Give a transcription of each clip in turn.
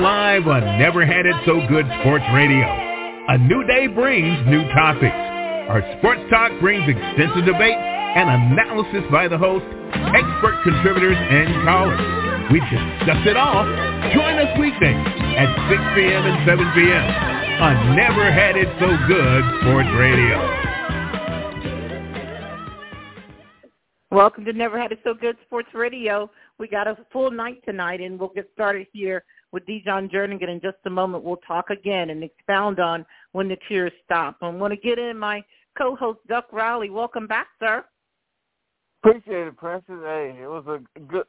live on Never Had It So Good Sports Radio. A new day brings new topics. Our sports talk brings extensive debate and analysis by the host, expert contributors, and callers. We discuss it all. Join us weekdays at 6 p.m. and 7 p.m. on Never Had It So Good Sports Radio. Welcome to Never Had It So Good Sports Radio. We got a full night tonight, and we'll get started here with Dijon Jernigan in just a moment. We'll talk again and expound on when the cheers stop. I want to get in my co-host, Duck Riley. Welcome back, sir. Appreciate it, Princess. Hey, it was a good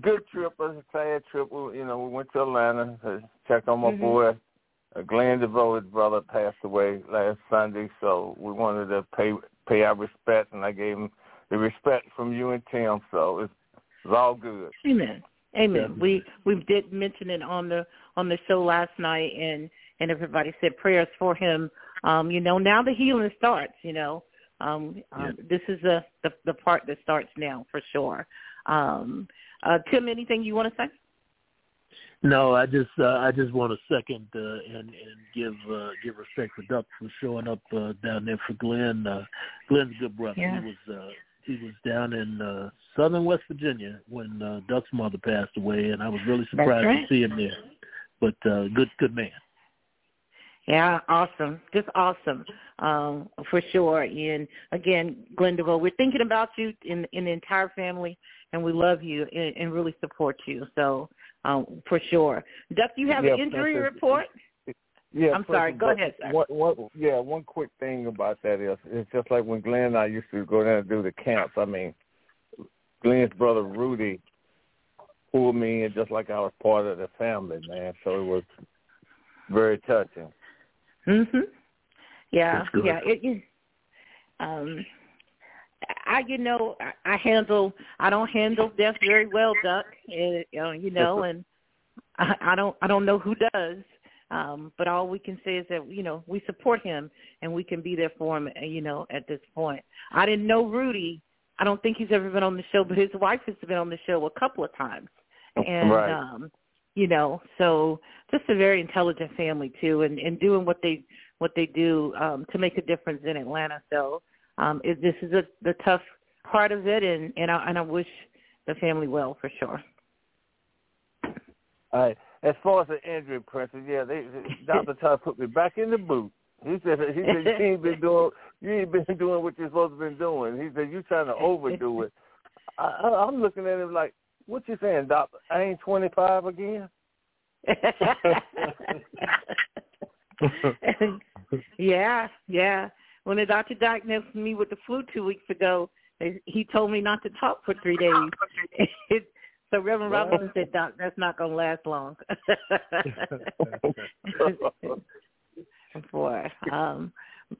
good trip. It was a sad trip. We, you know, we went to Atlanta to check on my Mhm. boy. Glenn DeVoe, his brother, passed away last Sunday, so we wanted to pay pay our respects, and I gave him the respect from you and Tim. So it's, it's all good. Amen. Amen. Definitely. We we did mention it on the on the show last night, and and everybody said prayers for him. Um, you know, now the healing starts. You know, um, um, this is the, the the part that starts now for sure. Um, uh, Tim, anything you want to say? No, I just uh, I just want to second uh, and and give uh, give respect for Duck for showing up uh, down there for Glenn. Uh, Glenn's a good brother. Yeah. He was uh, he was down in uh, southern West Virginia when uh, Duck's mother passed away, and I was really surprised right. to see him there. But uh, good good man. Yeah, awesome. Just awesome. Um, for sure. And again, Glenn we're thinking about you in in the entire family and we love you and, and really support you. So um, for sure. Duck, you have Yeah, an injury Princess. report? Yeah, I'm sorry. Go ahead, sir. One, one, yeah, one quick thing about that is it's just like when Glenn and I used to go down and do the camps. I mean, Glenn's brother Rudy pulled me in just like I was part of the family, man. So it was very touching. Mhm. Yeah, yeah. It, it, um, I, you know, I, I handle. I don't handle death very well, Duck. Uh, you know, and I, I don't. I don't know who does. Um, but all we can say is that you know we support him and we can be there for him. uh, You know, at this point, I didn't know Rudy. I don't think he's ever been on the show, but his wife has been on the show a couple of times. And Right. um, you know, so just a very intelligent family too, and, and doing what they what they do um, to make a difference in Atlanta. So um, it, this is a, the tough part of it, and and I, and I wish the family well for sure. All right. As far as the injury, Princess, yeah, they, Doctor tried to put me back in the boot. He said, he said you ain't been doing, you ain't been doing what you're supposed to been doing. He said you trying to overdo it. I, I, I'm looking at him like, what you saying, Doctor? I ain't 25 again. yeah, yeah. When the doctor diagnosed me with the flu two weeks ago, they- he told me not to talk for three days. So Reverend What? Robinson said, "Doc, that's not going to last long." Boy, um,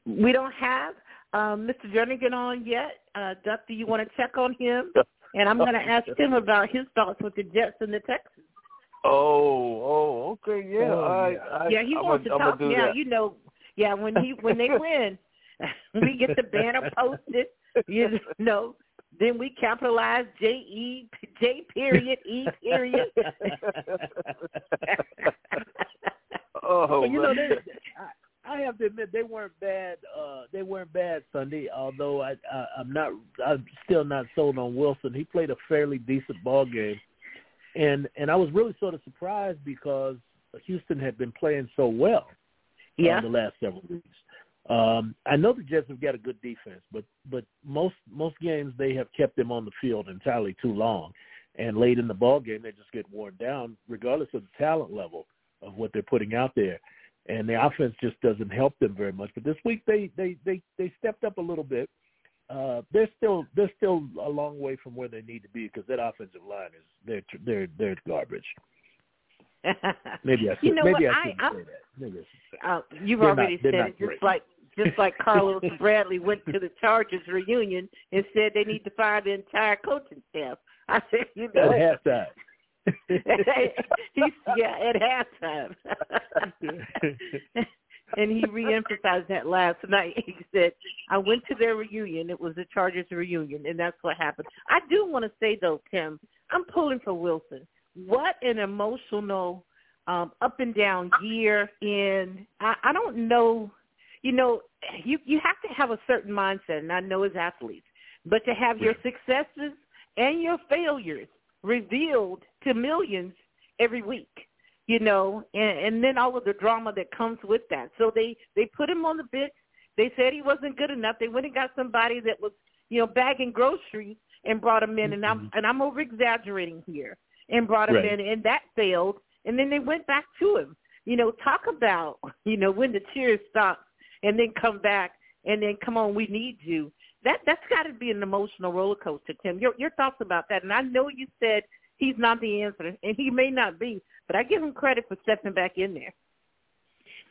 we don't have um, Mr. Jernigan on yet. Uh, Duck, do you want to check on him? And I'm going to ask him about his thoughts with the Jets and the Texans. Oh, oh, okay, yeah. Oh, all right, yeah. I, yeah, he I'm wants gonna, I'm talk. gonna do Yeah, that. you know. Yeah, when he when they win, we get the banner posted. You know, then we capitalize J E J period E period. oh, But you know, man. they, I, I have to admit they weren't bad. Uh, they weren't bad Sunday. Although I, I, I'm not, I'm still not sold on Wilson. He played a fairly decent ball game, and and I was really sort of surprised because Houston had been playing so well yeah, uh, the last several weeks. Um, I know the Jets have got a good defense, but but most most games they have kept them on the field entirely too long, and late in the ball game they just get worn down, regardless of the talent level of what they're putting out there, and the offense just doesn't help them very much. But this week they they they they stepped up a little bit. Uh, they're still they're still a long way from where they need to be because that offensive line is they're they're they're garbage. Maybe I should you know maybe what? I I, shouldn't I say that. Maybe I should say uh, you've They're already not- said it, just like just like Carlos Bradley went to the Chargers reunion and said they need to fire the entire coaching staff. I said, you know, at halftime. He's yeah at halftime. and he reemphasized that last night. He said, "I went to their reunion. It was the Chargers reunion, and that's what happened." I do want to say though, Tim, I'm pulling for Wilson. What an emotional um, up and down year in. I, I don't know. You know, you you have to have a certain mindset, and I know as athletes, but to have your successes and your failures revealed to millions every week you know and and then all of the drama that comes with that. So they they put him on the bench. They said he wasn't good enough. They went and got somebody that was you know bagging groceries and brought him in and i'm mm-hmm. and i'm over exaggerating here and brought him right. in and that failed and then they went back to him. You know talk about you know when the cheers stop and then come back and then come on we need you that that's got to be an emotional roller coaster, Tim. Your your thoughts about that? And I know you said he's not the answer, and he may not be, but I give him credit for stepping back in there.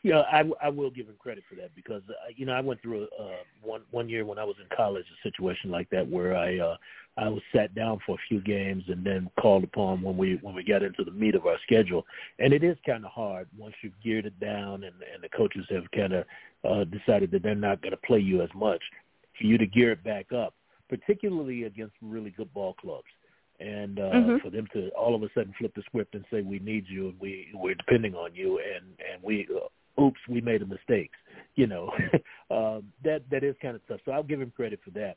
Yeah, I, I will give him credit for that because uh, you know I went through a, uh, one one year when I was in college a situation like that where I uh, I was sat down for a few games and then called upon when we when we got into the meat of our schedule, and it is kind of hard once you've geared it down and and the coaches have kind of uh, decided that they're not going to play you as much for you to gear it back up, particularly against really good ball clubs. And uh, mm-hmm. for them to all of a sudden flip the script and say we need you and we we're depending on you and and we uh, oops we made a mistake, you know, um, that that is kind of tough. So I'll give him credit for that.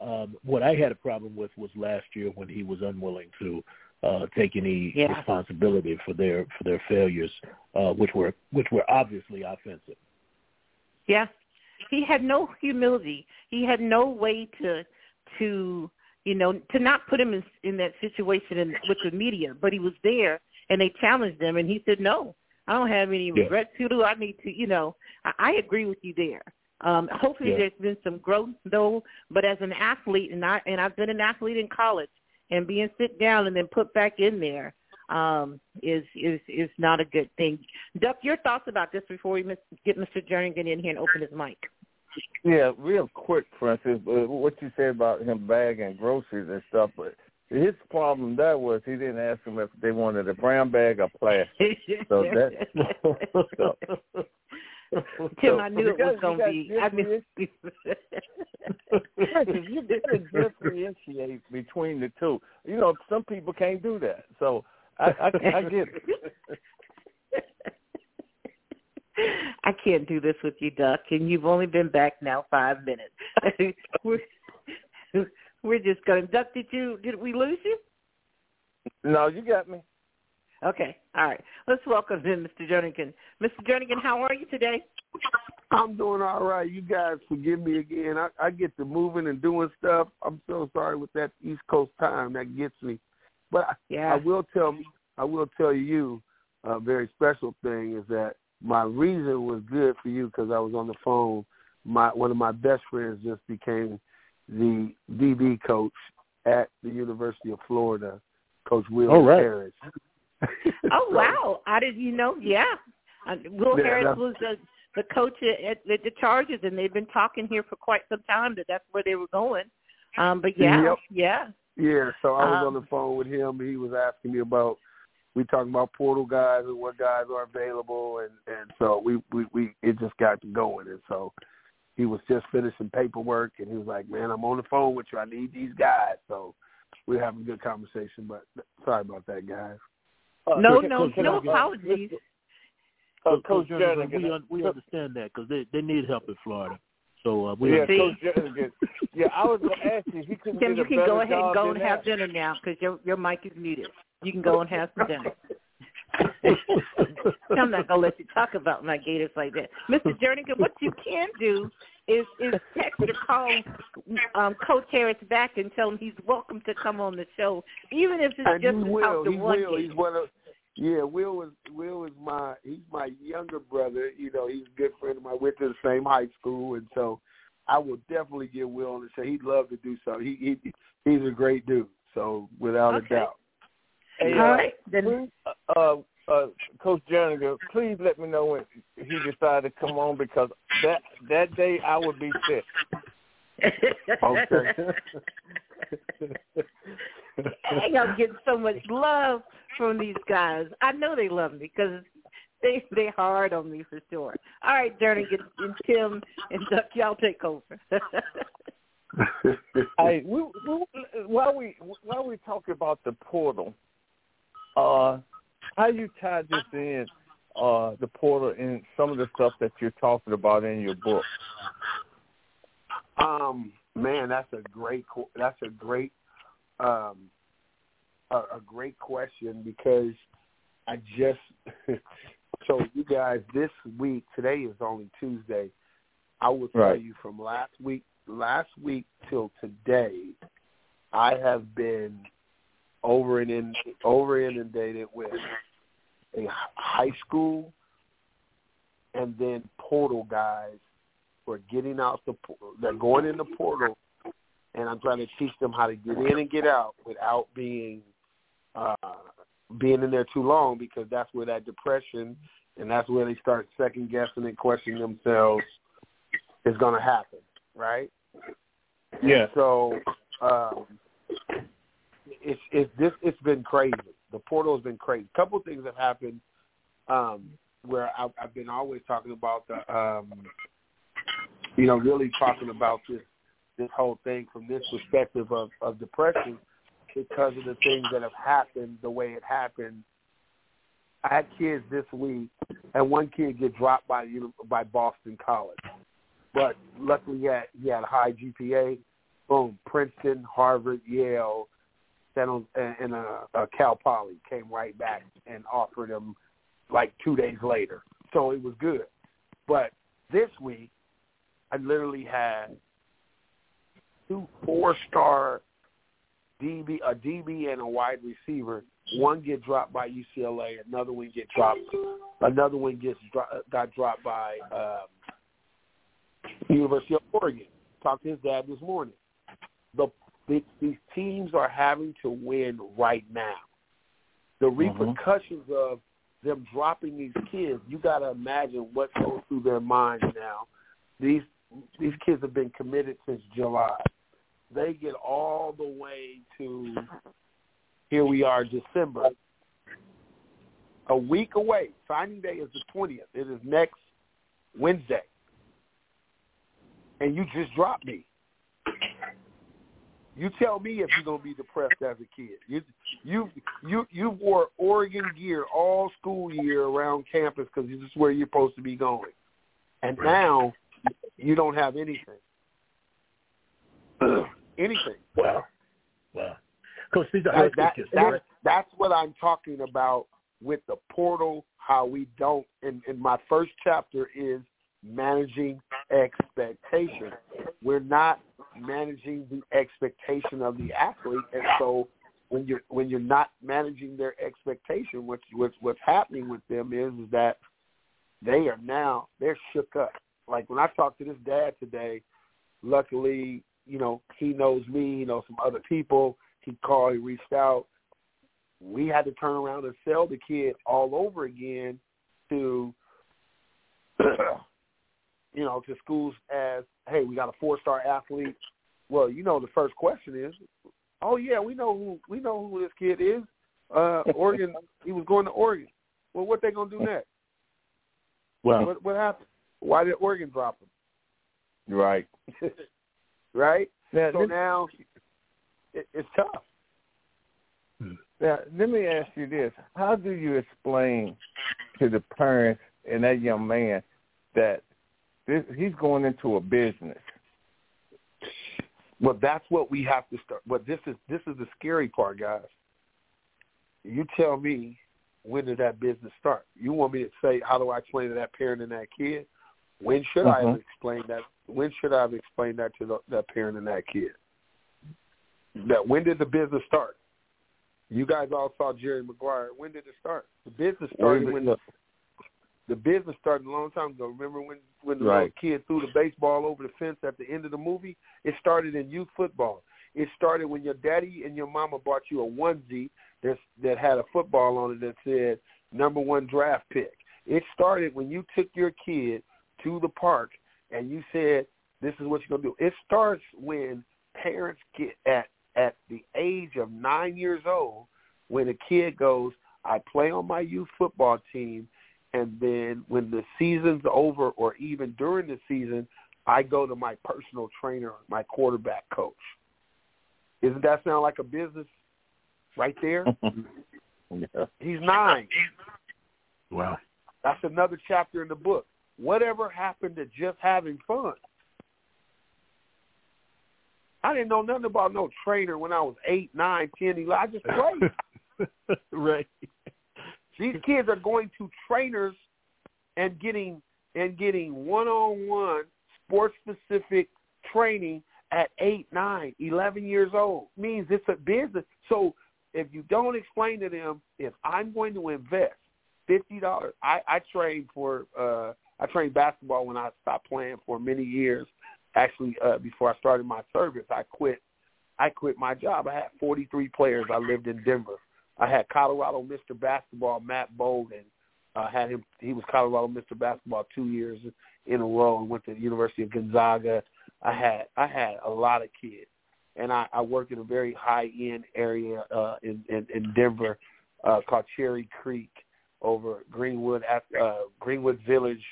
Um, what I had a problem with was last year when he was unwilling to uh, take any yeah. responsibility for their for their failures, uh, which were which were obviously offensive. Yeah, he had no humility. He had no way to to you know to not put him in, in that situation in, with the media. But he was there, and they challenged him, and he said, "No, I don't have any yeah. regrets. Who do I need to? You know, I, I agree with you there." Um, hopefully, yeah. there's been some growth though. But as an athlete, and I and I've been an athlete in college, and being sit down and then put back in there um, is is is not a good thing. Duck, your thoughts about this before we get Mr. Jernigan in here and open his mic. Yeah, real quick, Francis. Uh, what you said about him bagging groceries and stuff, but his problem there was he didn't ask them if they wanted a brown bag or plastic. so that. so, Tim, so, I knew it was going to be. I mean, you gotta differentiate between the two. You know, some people can't do that. So I, I, I get it. I can't do this with you, Duck, and you've only been back now five minutes. we're, we're just going. To duck, did you did we lose you? No, you got me. Okay, all right. Let's welcome in Mr. Jernigan. Mr. Jernigan, how are you today? I'm doing all right. You guys forgive me again. I, I get to moving and doing stuff. I'm so sorry with that East Coast time that gets me. But yeah. I will tell I will tell you a very special thing is that my reason was good for you because I was on the phone. My one of my best friends just became the DB coach at the University of Florida, Coach Will oh, right. Harris. oh wow! I did you know? Yeah, uh, Will yeah, Harris was the the coach at, at the Chargers, and they've been talking here for quite some time that that's where they were going. Um, but yeah, yep. yeah, yeah. So I was um, on the phone with him. He was asking me about we talking about portal guys and what guys are available, and and so we we we it just got going, and so he was just finishing paperwork, and he was like, "Man, I'm on the phone with you. I need these guys." So we are having a good conversation, but sorry about that, guys. Uh, no, no, no apologies. Uh, Coach Jernigan, we un- we understand that because they they need help in Florida. So uh, we yeah, Coach Jernigan. Yeah, I was going to ask you. He couldn't Tim, get you a can go ahead and go and that. have dinner now because your your mic is muted. You can go and have some dinner. I'm not gonna let you talk about my Gators like that, Mr. Jernigan. What you can do is is text or call um, Coach Harris back and tell him he's welcome to come on the show, even if it's and just he to will. talk he one will. He's one of yeah. Will is Will is my he's my younger brother. You know, he's a good friend of mine. Went to the same high school, and so I will definitely get Will on the show. He'd love to do so. He he he's a great dude. So without okay. a doubt. Hey, All uh, right, then. Uh, uh, Coach Jernigan, please let me know when he decided to come on because that that day I would be sick. okay. hey, I'm getting so much love from these guys. I know they love me because they they hard on me for sure. All right, Jernigan and Tim and Duck, y'all take over. hey, we, we, while we while we talk about the portal, uh, how you tie this in, uh, the portal and some of the stuff that you're talking about in your book? Um, man, that's a great that's a great um a, a great question because I just so you guys this week today is only Tuesday. I will tell right. you from last week last week till today, I have been over and in, over inundated with a high school and then portal guys who are getting out the they're going in the portal and I'm trying to teach them how to get in and get out without being uh being in there too long because that's where that depression and that's where they start second guessing and questioning themselves is going to happen, right? Yeah. so um, it's it's this it's been crazy. The portal has been crazy. A couple of things have happened um, where I've, I've been always talking about the um, you know really talking about this this whole thing from this perspective of, of depression because of the things that have happened the way it happened. I had kids this week, and one kid get dropped by by Boston College, but luckily he had, he had a high GPA. Boom, Princeton, Harvard, Yale, San and uh, uh, Cal Poly came right back and offered him like two days later. So it was good. But this week, I literally had two four-star DB, a DB and a wide receiver. One get dropped by UCLA, another one get dropped. Another one gets got dropped by um, University of Oregon. Talked to his dad this morning. The, the these teams are having to win right now. The Mm-hmm. repercussions mm-hmm. of them dropping these kids, you got to imagine what goes through their minds now. These these kids have been committed since July they get all the way to here we are December. A week away. Signing day is the twentieth. It is next Wednesday. And you just dropped me. You tell me if you're gonna be depressed as a kid. You you you you wore Oregon gear all school year around campus because this is where you're supposed to be going, and now you don't have anything anything. Well, well, Coach, these are high that, that, That's what I'm talking about with the portal. How we don't. And, and my first chapter is managing expectations. We're not managing the expectation of the athlete, and so when you're when you're not managing their expectation, what's what's what's happening with them is, is that they are now they're shook up. Like when I talked to this dad today, luckily you know, he knows me, he knows some other people. He called, he reached out. We had to turn around and sell the kid all over again to, you know, to schools as, hey, we got a four-star athlete. Well, you know, the first question is, oh yeah, we know who we know who this kid is. Uh, Oregon, he was going to Oregon. Well, what they gonna do next? Well, what, what happened? Why did Oregon drop him? Right. right? Now, so now it, it's tough. Now, let me ask you this: How do you explain to the parents and that young man that this, he's going into a business? Well, that's what we have to start. But this is this is the scary part, guys. You tell me when did that business start? You want me to say how do I explain to that parent and that kid? When should mm-hmm. I have explained that? When should I have explained that to the, that parent and that kid? That when did the business start? You guys all saw Jerry Maguire. When did it start? The business started when the the business started a long time ago. Remember when when the right. little kid threw the baseball over the fence at the end of the movie? It started in youth football. It started when your daddy and your mama bought you a onesie that that had a football on it that said number one draft pick. It started when you took your kid to the park and you said this is what you're going to do. It starts when parents get at at the age of nine years old when a kid goes, I play on my youth football team, and then when the season's over or even during the season, I go to my personal trainer, my quarterback coach. Isn't that sound like a business right there? Yeah. He's nine. Wow. That's another chapter in the book. Whatever happened to just having fun? I didn't know nothing about no trainer when I was eight, nine, ten, eleven. I just played. right. These kids are going to trainers and getting and getting one on one sports specific training at eight, nine, eleven years old. Means it's a business. So if you don't explain to them, if I'm going to invest fifty dollars, I, I trained for uh I trained basketball when I stopped playing for many years. Actually, uh before I started my service, I quit I quit my job. I had 43 players. I lived in Denver. I had Colorado Mr. Basketball Matt Bogan. I uh, had him. He was Colorado Mr. Basketball two years in a row and went to the University of Gonzaga. I had I had a lot of kids, and I, I worked in a very high end area uh, in, in in Denver uh, called Cherry Creek over Greenwood uh, Greenwood Village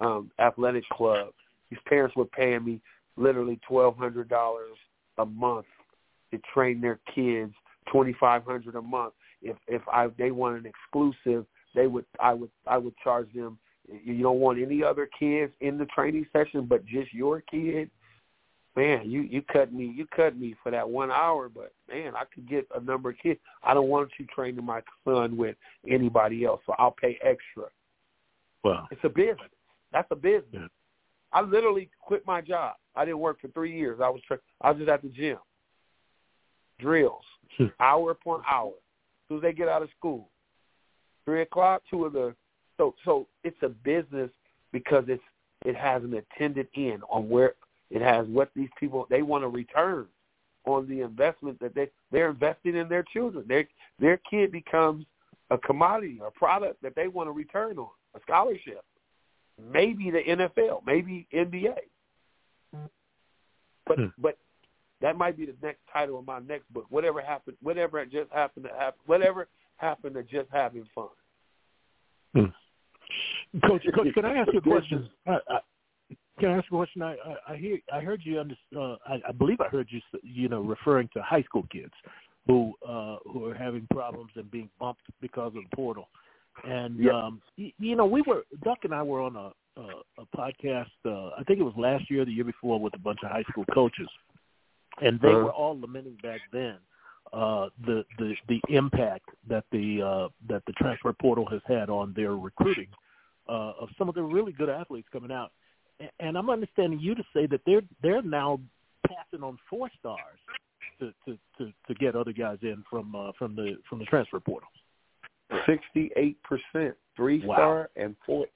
um, Athletic Club. These parents were paying me literally twelve hundred dollars a month to train their kids, twenty five hundred a month. If if I they want an exclusive, they would I would I would charge them. You don't want any other kids in the training session but just your kid? Man you you cut me you cut me for that one hour but man i could get a number of kids. I don't want you training my son with anybody else so i'll pay extra. Well it's a business. That's a business. yeah. i literally quit my job. I didn't work for three years. I was tra- i was just at the gym. Drills. Hmm. hour upon hour soon as they get out of school three o'clock two of the so so it's a business because it's it has an attended end on where it has what these people they want to return on the investment that they they're investing in their children. Their their kid becomes a commodity, a product that they want to return on, a scholarship. Maybe the NFL, maybe NBA. But hmm. but that might be the next title of my next book. Whatever happened, whatever just happened to happen, whatever happened to just having fun. Hmm. Coach, Coach, can I ask you a question? I, I, can I ask a question? I, I, I hear, I heard you. Under, uh, I, I believe I heard you, you know, referring to high school kids who uh, who are having problems and being bumped because of the portal. And yep. um, you, you know, we were Duck and I were on a a, a podcast. Uh, I think it was last year, the year before, with a bunch of high school coaches, and they uh-huh. were all lamenting back then uh, the the the impact that the uh, that the transfer portal has had on their recruiting uh, of some of the really good athletes coming out. And I'm understanding you to say that they're they're now passing on four stars to to to, to get other guys in from uh, from the from the transfer portal. Sixty eight percent three star wow. and four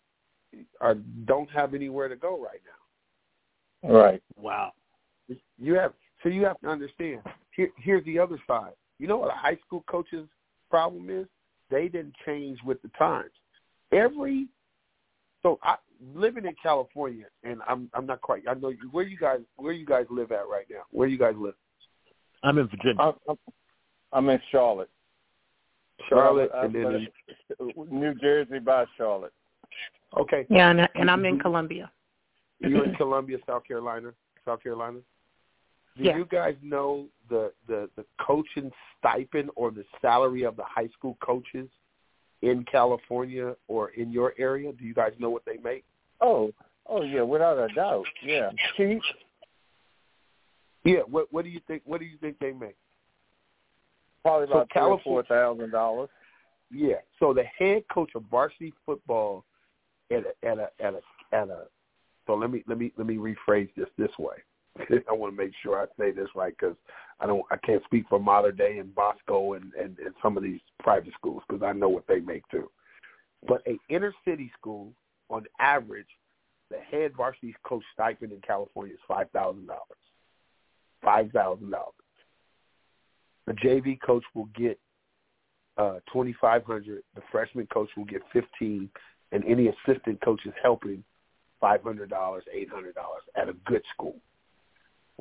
are don't have anywhere to go right now. Right. Wow. You have so you have to understand. Here, here's the other side. You know what a high school coach's problem is? They didn't change with the times. Every so I living in California, and I'm I'm not quite. I know you, where you guys where you guys live at right now. Where you guys live? I'm in Virginia. I'm, I'm in Charlotte. Charlotte, and then in, New Jersey by Charlotte. Okay. Yeah, and, and I'm in Columbia. You're in Columbia, South Carolina. South Carolina. Do yeah. you guys know the, the the coaching stipend or the salary of the high school coaches in California or in your area? Do you guys know what they make? Oh, oh yeah, without a doubt. Yeah, cheap. Yeah. What What do you think? What do you think they make? Probably about so California, four thousand dollars. Yeah. So the head coach of varsity football at a, at a at a at a. So let me let me let me rephrase this this way. I want to make sure I say this right because I don't, I can't speak for Mater Dei and Bosco and, and, and some of these private schools because I know what they make too. But a inner city school, on average, the head varsity coach stipend in California is five thousand dollars. Five thousand dollars. The JV coach will get uh, twenty five hundred. The freshman coach will get fifteen, and any assistant coaches helping five hundred dollars, eight hundred dollars at a good school.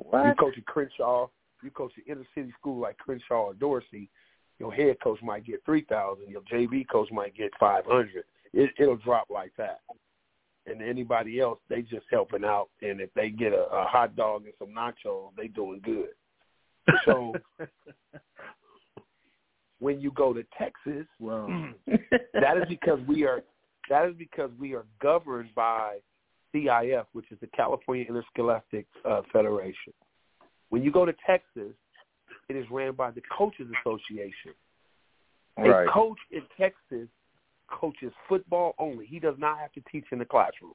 What? You coach at Crenshaw, you coach at inner city school like Crenshaw or Dorsey, your head coach might get three thousand, your JV coach might get five hundred. It, it'll drop like that. And anybody else, they just helping out. And if they get a, a hot dog and some nachos, they doing good. So when you go to Texas, well, that is because we are that is because we are governed by CIF, which is the California Interscholastic uh, Federation. When you go to Texas, it is ran by the Coaches Association. Right. A coach in Texas coaches football only. He does not have to teach in the classroom.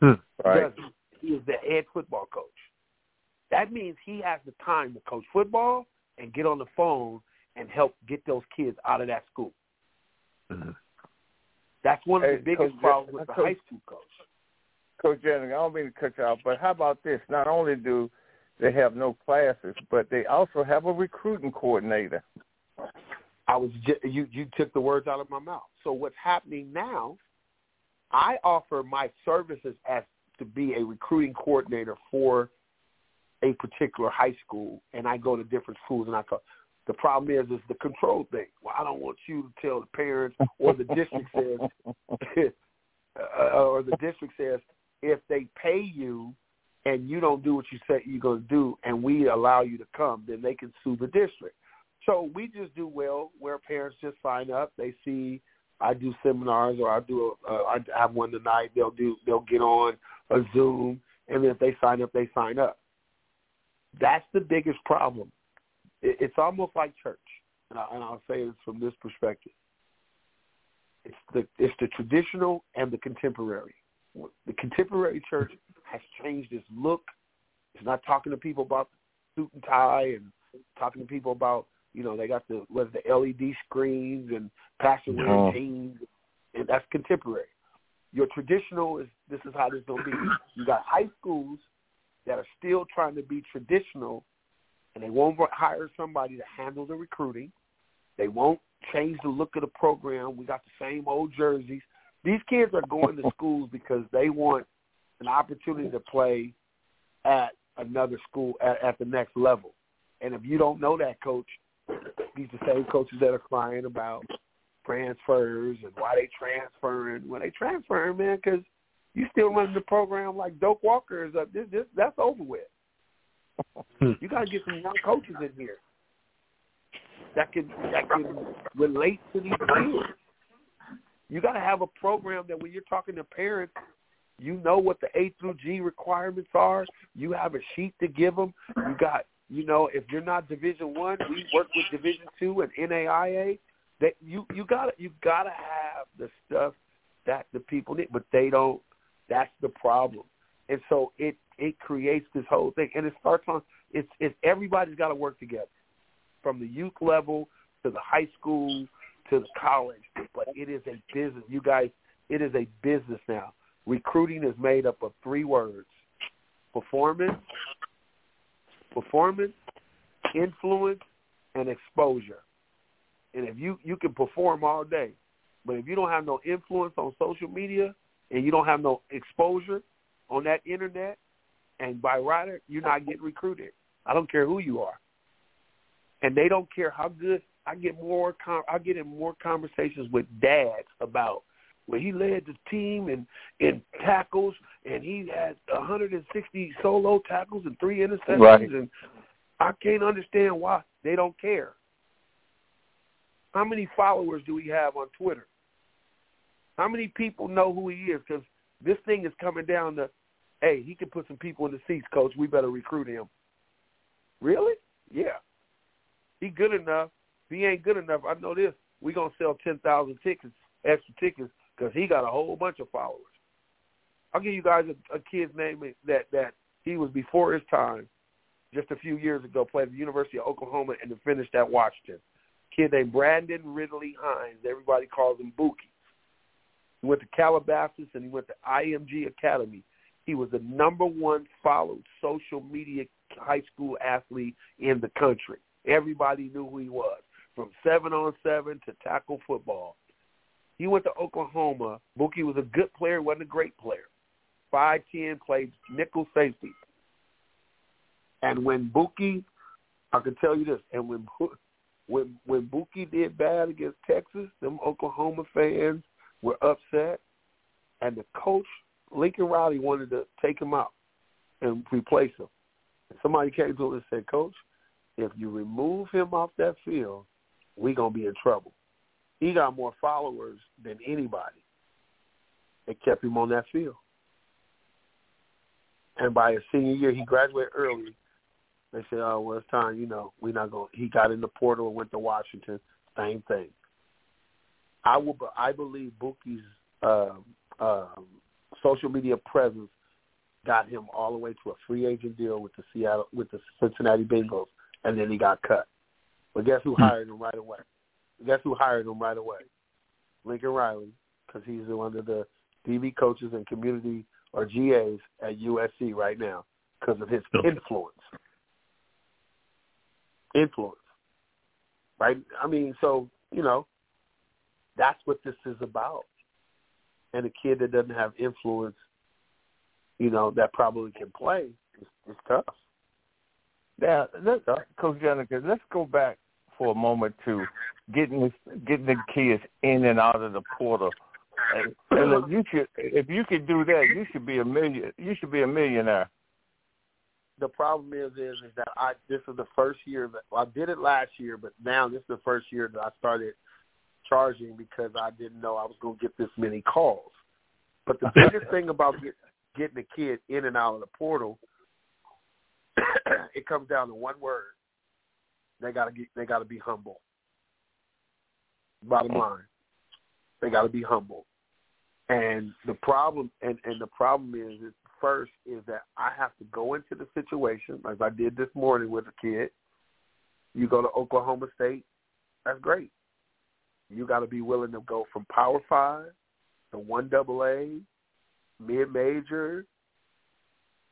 Hmm. Right. He is the head football coach. That means he has the time to coach football and get on the phone and help get those kids out of that school. Mm-hmm. That's one of the biggest coach, problems with the coach, high school coach. Coach Jernigan, I don't mean to cut you off, but how about this? Not only do they have no classes, but they also have a recruiting coordinator. I was just, you you took the words out of my mouth. So what's happening now? I offer my services as to be a recruiting coordinator for a particular high school, and I go to different schools and I go. The problem is, is the control thing. Well, I don't want you to tell the parents, or the district says, uh, or the district says, if they pay you and you don't do what you said you're going to do, and we allow you to come, then they can sue the district. So we just do well where parents just sign up. They see I do seminars or I do a, uh, I have one tonight. They'll do they'll get on a Zoom, and then if they sign up, they sign up. That's the biggest problem. It, it's almost like church, and, I, and I'll say this from this perspective. It's the it's the traditional and the contemporary. The contemporary church has changed its look. It's not talking to people about the suit and tie and talking to people about you know, they got the what is the LED screens and pastor wearing jeans, and that's contemporary. Your traditional is this is how this gonna be. You got high schools that are still trying to be traditional, and they won't hire somebody to handle the recruiting. They won't change the look of the program. We got the same old jerseys. These kids are going to schools because they want an opportunity to play at another school at, at the next level. And if you don't know that, coach, these the same coaches that are crying about transfers and why they transferring. When they transferring, man, because you still running the program like Doak Walker is up. This, this that's over with. Hmm. you got to get some young coaches in here that can that can relate to these kids. You got to have a program that when you're talking to parents, you know what the A through G requirements are. You have a sheet to give them. You got you know, if you're not Division One, we work with Division Two and NAIA. That you you gotta you gotta have the stuff that the people need, but they don't. That's the problem, and so it it creates this whole thing, and it starts on it's it's everybody's got to work together, from the youth level to the high school to the college. But it is a business, you guys. It is a business now. Recruiting is made up of three words: performance, performance, influence, and exposure. And if you you can perform all day, but if you don't have no influence on social media and you don't have no exposure on that internet and by writer, you're not getting recruited. I don't care who you are. And they don't care how good I get more I get in more conversations with dads about where he led the team in in tackles, and he had 160 solo tackles and three interceptions. Right. And I can't understand why they don't care. How many followers do we have on Twitter? How many people know who he is? Because this thing is coming down to, hey, he can put some people in the seats, coach. We better recruit him. Really? Yeah. He good enough. He ain't good enough, I know this. We gonna sell ten thousand tickets, extra tickets because he got a whole bunch of followers. I'll give you guys a, a kid's name that that he was before his time, just a few years ago, played at the University of Oklahoma and then finished at Washington. Kid named Brendan Radley-Hiles. Everybody calls him Bookie. He went to Calabasas and he went to IMG Academy. He was the number one followed social media high school athlete in the country. Everybody knew who he was, from seven on seven to tackle football. He went to Oklahoma. Bookie was a good player, wasn't a great player. Five ten, played nickel safety. And when Bookie, I can tell you this, and when when when Bookie did bad against Texas, them Oklahoma fans were upset, and the coach Lincoln Riley wanted to take him out and replace him. And somebody came to him and said, "Coach, if you remove him off that field, we gonna be in trouble. He got more followers than anybody. It kept him on that field. And by his senior year, he graduated early. They said, "Oh, well, it's time. You know, we're not going." He got in the portal went to Washington. Same thing. I will. I believe Bookie's uh, uh, social media presence got him all the way to a free agent deal with the Seattle with the Cincinnati Bengals, and then he got cut. But guess who hmm. hired him right away? Guess who hired him right away? Lincoln Riley, because he's one of the DB coaches and community or GAs at USC right now because of his influence. Influence, right? I mean, so you know, that's what this is about. And a kid that doesn't have influence, you know, that probably can play is, is tough. Yeah, let's, Coach Jernigan, let's go back for a moment to getting this, getting the kids in and out of the portal. And, and you should, if you could do that, you should be a million. You should be a millionaire. The problem is, is, is that I this is the first year that well, I did it last year, but now this is the first year that I started charging because I didn't know I was going to get this many calls. But the biggest thing about get, getting a kid in and out of the portal, it comes down to one word: they gotta get, they gotta be humble. Bottom mm-hmm. line, they gotta be humble. And the problem, and and the problem is, is first is that I have to go into the situation as I did this morning with a kid. You go to Oklahoma State, that's great. You got to be willing to go from Power Five to one double A, mid major,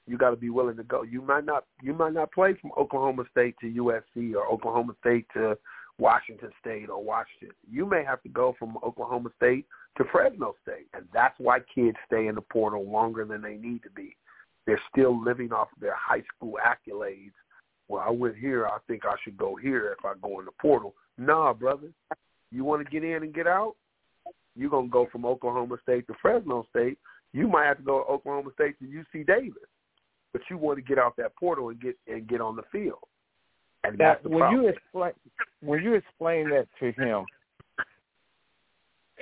you got to be willing to go. You might not you might not play from Oklahoma State to USC or Oklahoma State to Washington State or Washington. You may have to go from Oklahoma State to Fresno State, and that's why kids stay in the portal longer than they need to be. They're still living off of their high school accolades. Well, I went here. I think I should go here if I go in the portal. Nah, brother. You want to get in and get out? You're gonna go from Oklahoma State to Fresno State. You might have to go to Oklahoma State to UC Davis but you want to get out that portal and get and get on the field. And now, that's the when problem. you explain when you explain that to him,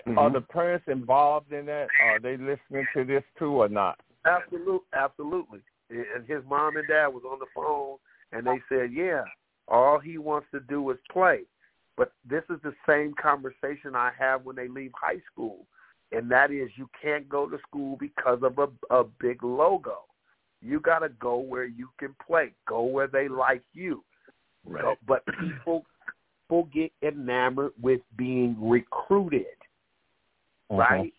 mm-hmm. are the parents involved in that? Are they listening to this too or not? Absolutely, absolutely. And his mom and dad was on the phone, and they said, "Yeah, all he wants to do is play." But this is the same conversation I have when they leave high school, and that is you can't go to school because of a, a big logo. You got to go where you can play. Go where they like you. Right. But people people get enamored with being recruited, uh-huh. right?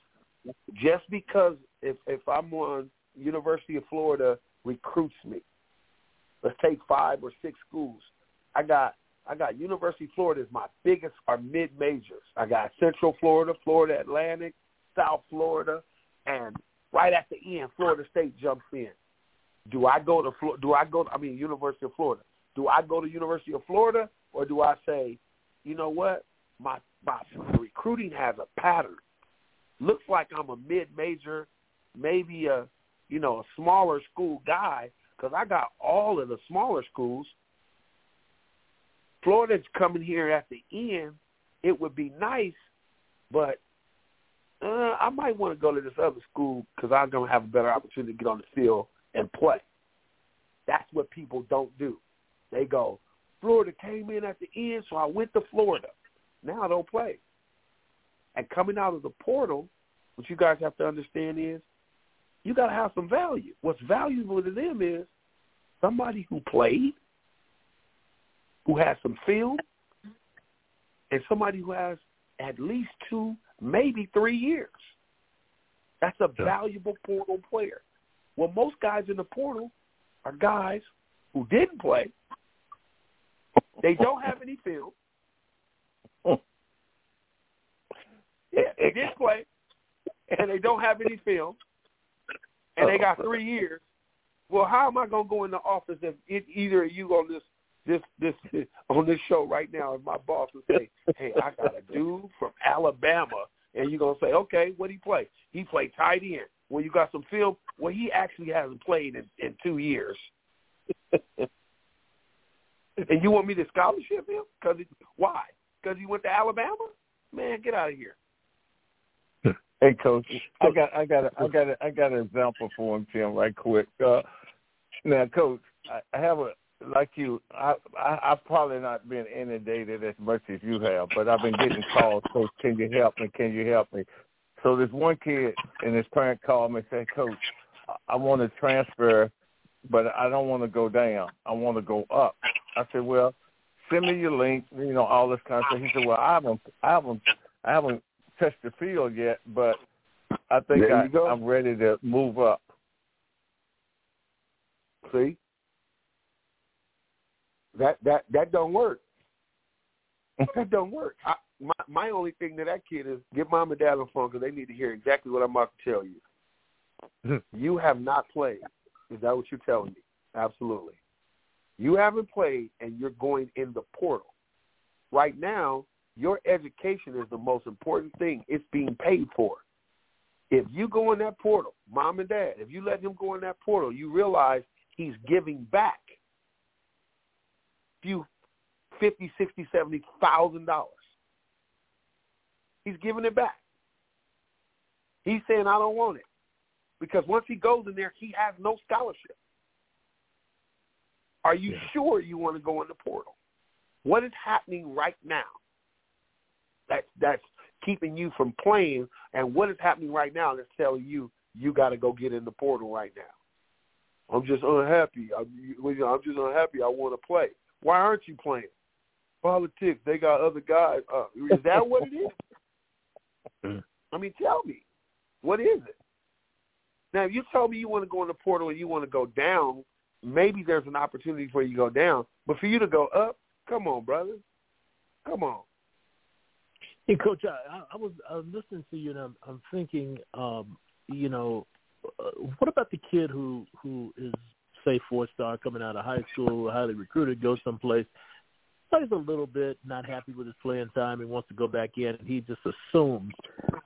Just because if if I'm on University of Florida recruits me, let's take five or six schools. I got I got University of Florida is my biggest or mid majors. I got Central Florida, Florida Atlantic, South Florida, and right at the end, Florida State jumps in. Do I go to do I go? I mean, University of Florida. Do I go to University of Florida, or do I say, you know what, my my recruiting has a pattern. Looks like I'm a mid-major, maybe a you know a smaller school guy because I got all of the smaller schools. Florida's coming here at the end. It would be nice, but uh, I might want to go to this other school because I'm to have a better opportunity to get on the field and play. That's what people don't do. They go, Florida came in at the end, so I went to Florida. Now I don't play. And coming out of the portal, what you guys have to understand is you got to have some value. What's valuable to them is somebody who played, who has some film, and somebody who has at least two, maybe three years. That's a valuable portal player. Well, most guys in the portal are guys who didn't play. They don't have any film. Yeah, they didn't play, and they don't have any film, and they got three years. Well, how am I gonna go in the office if it, either of you on this this this on this show right now, if my boss would say, "Hey, I got a dude from Alabama," and you're gonna say, "Okay, what he play? He played tight end." Well, you got some film. Well, he actually hasn't played in, in two years. and you want me to scholarship him? Cause it, why? because he went to Alabama? Man, get out of here. Hey, coach, I got, I got, a, I got, a, I got an example for him, Tim, right quick. Uh, now, coach, I, I have a like you. I, I, I've probably not been inundated as much as you have, but I've been getting calls. Coach, can you help me? Can you help me? So this one kid and his parent called me and said, Coach, I want to transfer, but I don't want to go down. I want to go up. I said, Well, send me your link. You know all this kind of stuff. He said, Well, I haven't, I haven't, I haven't touched the field yet, but I think I, I'm ready to move up. See, that that that don't work. that don't work. I, my my only thing to that kid is get mom and dad on the phone because they need to hear exactly what I'm about to tell you. Hmm. you have not played. Is that what you're telling me? Absolutely. You haven't played, and you're going in the portal. Right now, your education is the most important thing. It's being paid for. If you go in that portal, mom and dad, if you let him go in that portal, you realize he's giving back few fifty, sixty, seventy thousand dollars. He's giving it back. He's saying I don't want it. Because once he goes in there, he has no scholarship. Are you yeah. sure you want to go in the portal? What is happening right now that that's keeping you from playing, and what is happening right now that's telling you you got to go get in the portal right now? I'm just unhappy. I'm, I'm just unhappy. I want to play. Why aren't you playing? Politics. They got other guys. Uh, is that what it is? I mean, tell me, what is it? Now, if you tell me you want to go in the portal and you want to go down, maybe there's an opportunity for you to go down. But for you to go up, come on, brother. Come on. Hey, Coach, I, I was I was listening to you, and I'm, I'm thinking, um, you know, uh, what about the kid who who is say four star coming out of high school, highly recruited, goes someplace, plays a little bit, not happy with his playing time, and wants to go back in, and he just assumes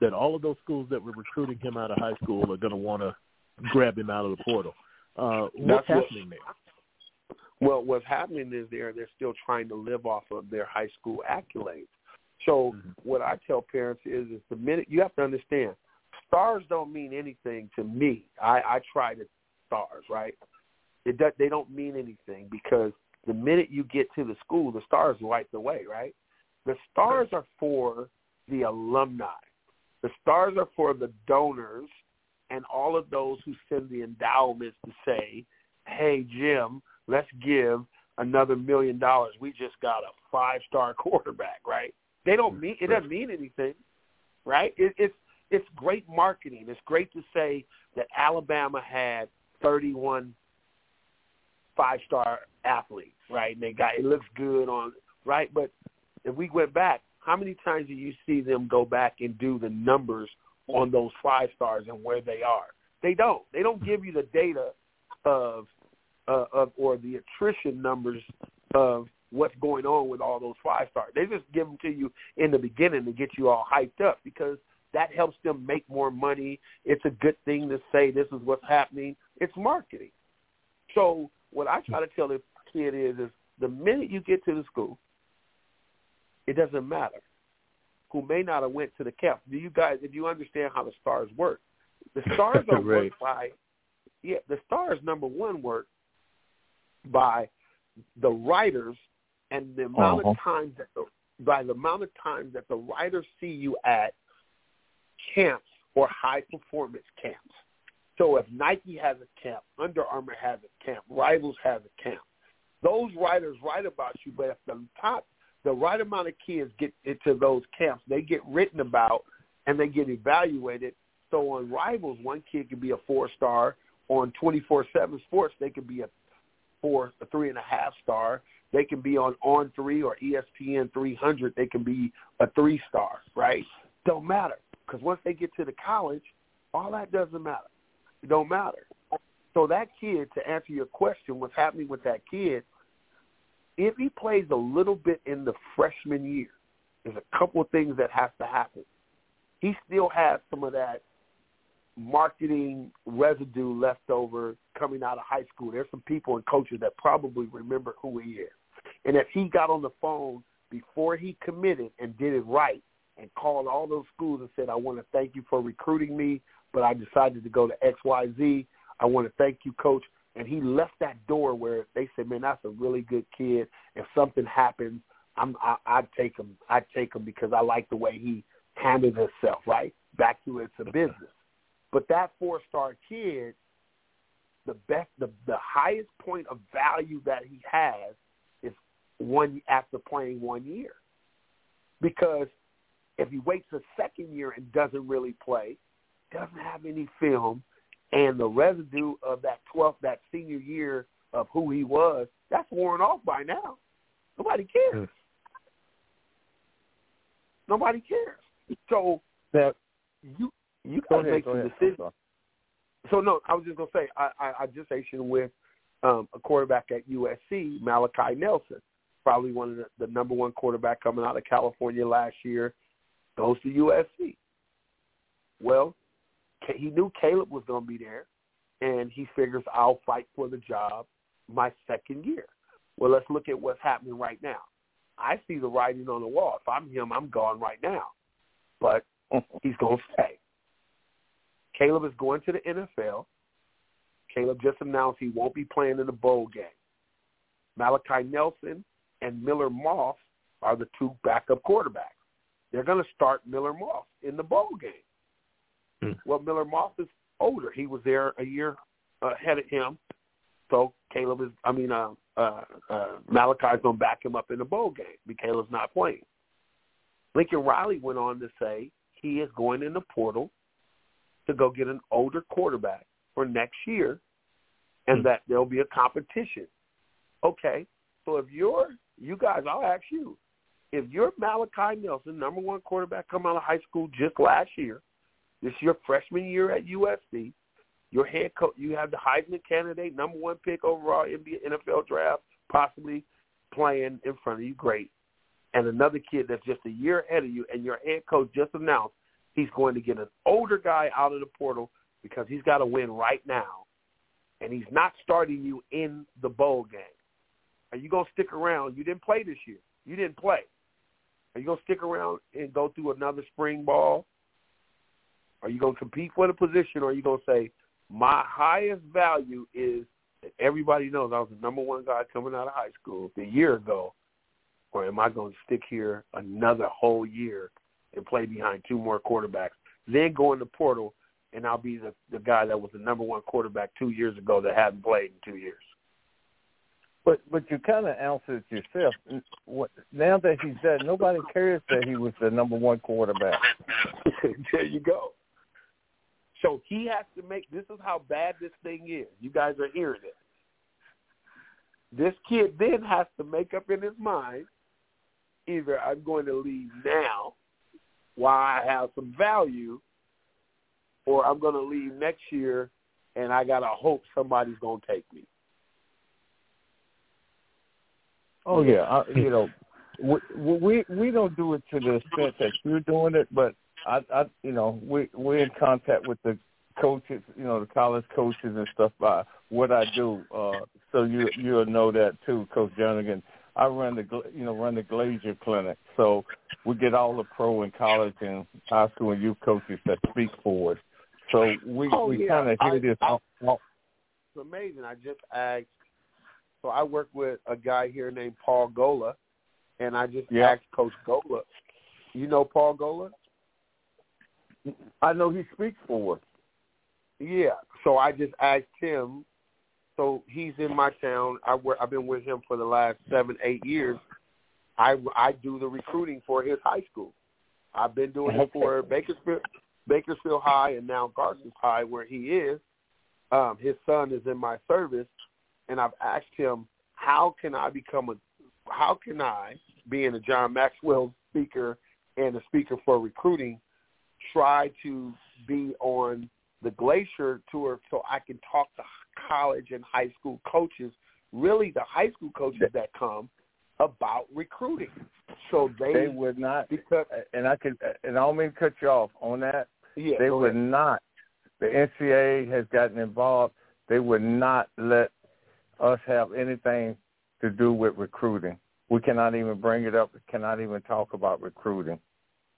that all of those schools that were recruiting him out of high school are going to want to grab him out of the portal. Uh, what's That's happening what, there? Well, what's happening is they're they're still trying to live off of their high school accolades. So mm-hmm. what I tell parents is, is the minute you have to understand, stars don't mean anything to me. I, I try to stars, right? It does, they don't mean anything because the minute you get to the school, the stars light the way, right? The stars are for the alumni. The stars are for the donors and all of those who send the endowments to say, hey, Jim, let's give another million dollars. We just got a five-star quarterback, right? They don't mean it doesn't mean anything, right? It, it's it's great marketing. It's great to say that Alabama had 31 five-star athletes, right? And they got it looks good on right, but if we went back, how many times do you see them go back and do the numbers on those five stars and where they are? They don't. They don't give you the data of uh, of or the attrition numbers of what's going on with all those five stars. They just give them to you in the beginning to get you all hyped up because that helps them make more money. It's a good thing to say this is what's happening. It's marketing. So what I try to tell the kid is, is the minute you get to the school, it doesn't matter who may not have went to the camp. Do you guys, if you understand how the stars work, the stars are right. worked by, yeah, the stars number one work by the writers and the amount uh-huh. of times that the, by the amount of times that the writers see you at camps or high performance camps. So if Nike has a camp, Under Armour has a camp, Rivals has a camp, those writers write about you. But if the top, the right amount of kids get into those camps, they get written about and they get evaluated. So on Rivals, one kid could be a four star. On 24/7 Sports, they could be a four, a three and a half star. They can be on On Three or ESPN 300. They can be a three star, right? Don't matter because once they get to the college, all that doesn't matter. It don't matter. So that kid, to answer your question, what's happening with that kid? If he plays a little bit in the freshman year, there's a couple of things that has to happen. He still has some of that marketing residue left over coming out of high school. There's some people and coaches that probably remember who he is. And if he got on the phone before he committed and did it right and called all those schools and said, I want to thank you for recruiting me, but I decided to go to XYZ. I want to thank you, coach. And he left that door where they said, man, that's a really good kid. If something happens, I'm, I, I'd take him. I'd take him because I like the way he handled himself, right? Back to it's a business. But that four-star kid, the best, the, the highest point of value that he has is one after playing one year. Because if he waits a second year and doesn't really play, doesn't have any film, and the residue of that 12th, that senior year of who he was, that's worn off by now. Nobody cares. Nobody cares. So that you you gotta ahead, make go some ahead. decisions. So no, I was just gonna say I I, I just mentioned with um, a quarterback at USC, Malachi Nelson, probably one of the, the number one quarterback coming out of California last year, goes to USC. Well, he knew Caleb was going to be there, and he figures I'll fight for the job my second year. Well, let's look at what's happening right now. I see the writing on the wall. If I'm him, I'm gone right now. But he's going to stay. Caleb is going to the NFL. Caleb just announced he won't be playing in the bowl game. Malachi Nelson and Miller Moss are the two backup quarterbacks. They're going to start Miller Moss in the bowl game. Hmm. Well, Miller Moss is older. He was there a year ahead of him. So Caleb is, I mean, uh, uh, uh, Malachi's going to back him up in the bowl game because Caleb's not playing. Lincoln Riley went on to say he is going in the portal to go get an older quarterback for next year and Hmm. that there'll be a competition. Okay, so if you're, you guys, I'll ask you, if you're Malachi Nelson, number one quarterback coming out of high school just last year, this is your freshman year at USC, your head coach, you have the Heisman candidate, number one pick overall NBA, NFL draft, possibly playing in front of you, great. And another kid that's just a year ahead of you, and your head coach just announced he's going to get an older guy out of the portal because he's got to win right now, and he's not starting you in the bowl game. Are you going to stick around? You didn't play this year. You didn't play. Are you going to stick around and go through another spring ball? Are you going to compete for the position, or are you going to say, my highest value is that everybody knows I was the number one guy coming out of high school a year ago, or am I going to stick here another whole year and play behind two more quarterbacks, then go in the portal, and I'll be the, the guy that was the number one quarterback two years ago that hadn't played in two years? But but you kind of answered it yourself. What, now that he's dead, nobody cares that he was the number one quarterback. there you go. So he has to make. This is how bad this thing is. You guys are hearing it. This kid then has to make up in his mind either I'm going to leave now while I have some value, or I'm going to leave next year and I got to hope somebody's going to take me. Oh yeah, I, you know, we, we we don't do it to the extent that you're doing it, but I, I you know, we we're in contact with the coaches, you know, the college coaches and stuff by what I do. Uh, so you you'll know that too, Coach Jernigan. I run the you know run the Glazier Clinic, so we get all the pro and college and high school and youth coaches that speak for us. So we Oh, we yeah. kind of I- this. I- all- It's amazing. I just asked. So I work with a guy here named Paul Golla, and I just Yeah. asked Coach Golla. You know Paul Golla? I know he speaks for us. Yeah. So I just asked him. So he's in my town. I work, I've been with him for the last seven, eight years. I I do the recruiting for his high school. I've been doing it for Bakersfield, Bakersfield High, and now Garces High, where he is. Um, his son is in my service, and I've asked him, how can I become a, how can I, being a John Maxwell speaker and a speaker for recruiting, try to be on the Glazier tour so I can talk to college and high school coaches, really the high school coaches that come about recruiting. So they, They would not, because and I could, and I don't mean to cut you off on that. yeah, they would ahead. not. The NCAA has gotten involved. They would not let us have anything to do with recruiting. we cannot even bring it up. We Cannot even talk about recruiting.